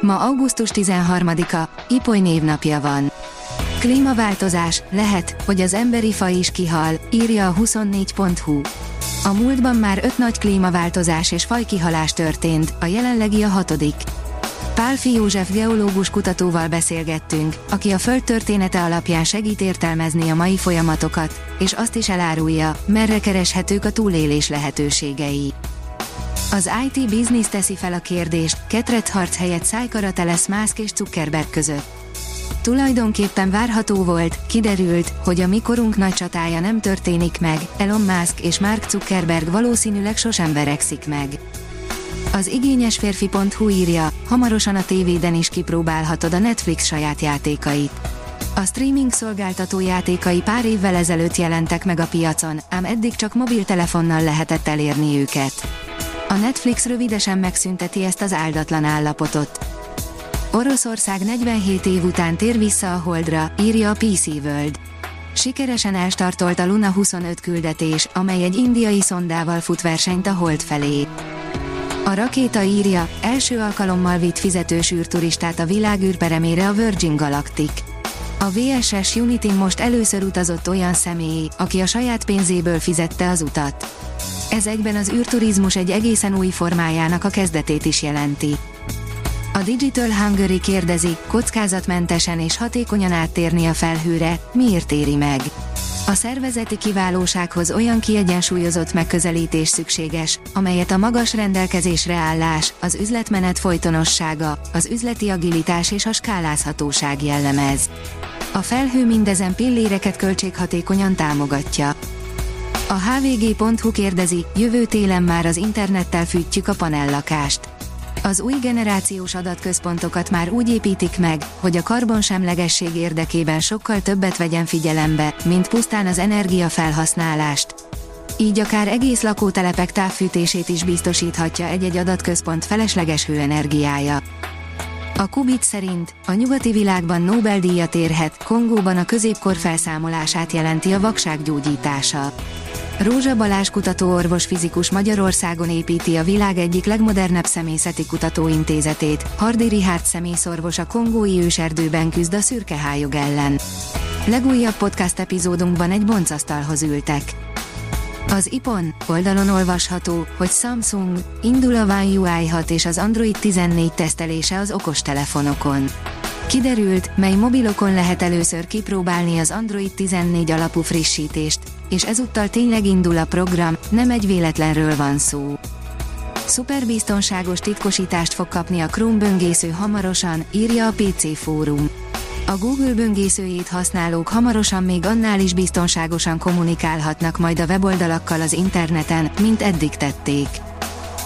Ma augusztus 13-a, Ipoly névnapja van. Klímaváltozás, lehet, hogy az emberi faj is kihal, írja a 24.hu. A múltban már öt nagy klímaváltozás és fajkihalás történt, a jelenlegi a hatodik. Pálfi József geológus kutatóval beszélgettünk, aki a Föld története alapján segít értelmezni a mai folyamatokat, és azt is elárulja, merre kereshetők a túlélés lehetőségei. Az IT Business teszi fel a kérdést, harc helyett szájkarate lesz Musk és Zuckerberg között. Tulajdonképpen várható volt, kiderült, hogy a mikorunk nagy csatája nem történik meg, Elon Musk és Mark Zuckerberg valószínűleg sosem verekszik meg. Az igényes férfi.hu írja, hamarosan a tévéden is kipróbálhatod a Netflix saját játékait. A streaming szolgáltató játékai pár évvel ezelőtt jelentek meg a piacon, ám eddig csak mobiltelefonnal lehetett elérni őket. A Netflix rövidesen megszünteti ezt az áldatlan állapotot. Oroszország 47 év után tér vissza a Holdra, írja a PC World. Sikeresen elstartolt a Luna 25 küldetés, amely egy indiai szondával fut versenyt a Hold felé. A rakéta írja, első alkalommal vitt fizetős űrturistát a világ űrperemére a Virgin Galactic. A VSS Unity most először utazott olyan személy, aki a saját pénzéből fizette az utat. Ezekben az űrturizmus egy egészen új formájának a kezdetét is jelenti. A Digital Hungary kérdezi, kockázatmentesen és hatékonyan áttérni a felhőre, miért éri meg? A szervezeti kiválósághoz olyan kiegyensúlyozott megközelítés szükséges, amelyet a magas rendelkezésre állás, az üzletmenet folytonossága, az üzleti agilitás és a skálázhatóság jellemez. A felhő mindezen pilléreket költséghatékonyan támogatja. A hvg.hu kérdezi, jövő télen már az internettel fűtjük a panellakást. Az új generációs adatközpontokat már úgy építik meg, hogy a karbonsemlegesség érdekében sokkal többet vegyen figyelembe, mint pusztán az energiafelhasználást. Így akár egész lakótelepek távfűtését is biztosíthatja egy-egy adatközpont felesleges hőenergiája. A Kubit szerint a nyugati világban Nobel-díjat érhet, Kongóban a középkor felszámolását jelenti a vakság gyógyítása. Rózsa Balázs kutatóorvos fizikus Magyarországon építi a világ egyik legmodernebb szemészeti kutatóintézetét, Hardi Rihárd szemészorvos a kongói őserdőben küzd a szürkehályog ellen. Legújabb podcast epizódunkban egy boncasztalhoz ültek. Az IPON oldalon olvasható, hogy Samsung indul a One UI 6 és az Android 14 tesztelése az okostelefonokon. Kiderült, mely mobilokon lehet először kipróbálni az Android 14 alapú frissítést, és ezúttal tényleg indul a program, nem egy véletlenről van szó. Szuperbiztonságos titkosítást fog kapni a Chrome böngésző hamarosan, írja a PC Fórum. A Google böngészőjét használók hamarosan még annál is biztonságosan kommunikálhatnak majd a weboldalakkal az interneten, mint eddig tették.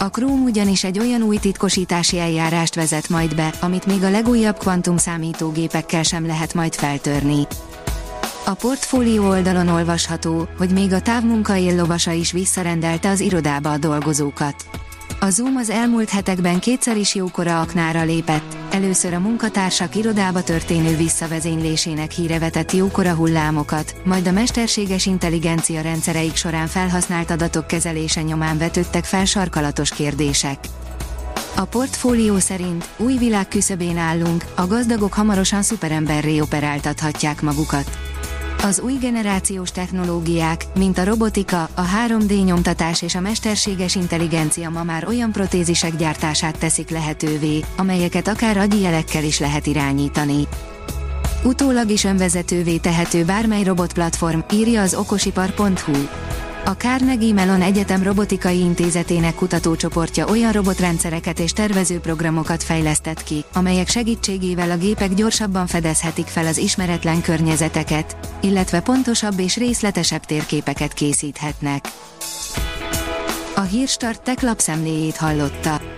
A Chrome ugyanis egy olyan új titkosítási eljárást vezet majd be, amit még a legújabb kvantum számítógépekkel sem lehet majd feltörni. A portfólió oldalon olvasható, hogy még a távmunka éllovasa is visszarendelte az irodába a dolgozókat. A Zoom az elmúlt hetekben kétszer is jókora aknára lépett, először a munkatársak irodába történő visszavezénylésének híre vetett jókora hullámokat, majd a mesterséges intelligencia rendszereik során felhasznált adatok kezelése nyomán vetődtek fel sarkalatos kérdések. A portfólió szerint új világ küszöbén állunk, a gazdagok hamarosan szuperemberré operáltathatják magukat. Az új generációs technológiák, mint a robotika, a 3D nyomtatás és a mesterséges intelligencia ma már olyan protézisek gyártását teszik lehetővé, amelyeket akár agyi jelekkel is lehet irányítani. Utólag is önvezetővé tehető bármely robotplatform, írja az okosipar.hu. A Carnegie Mellon Egyetem Robotikai Intézetének kutatócsoportja olyan robotrendszereket és tervezőprogramokat fejlesztett ki, amelyek segítségével a gépek gyorsabban fedezhetik fel az ismeretlen környezeteket, illetve pontosabb és részletesebb térképeket készíthetnek. A Hírstart tech lapszemléjét hallotta.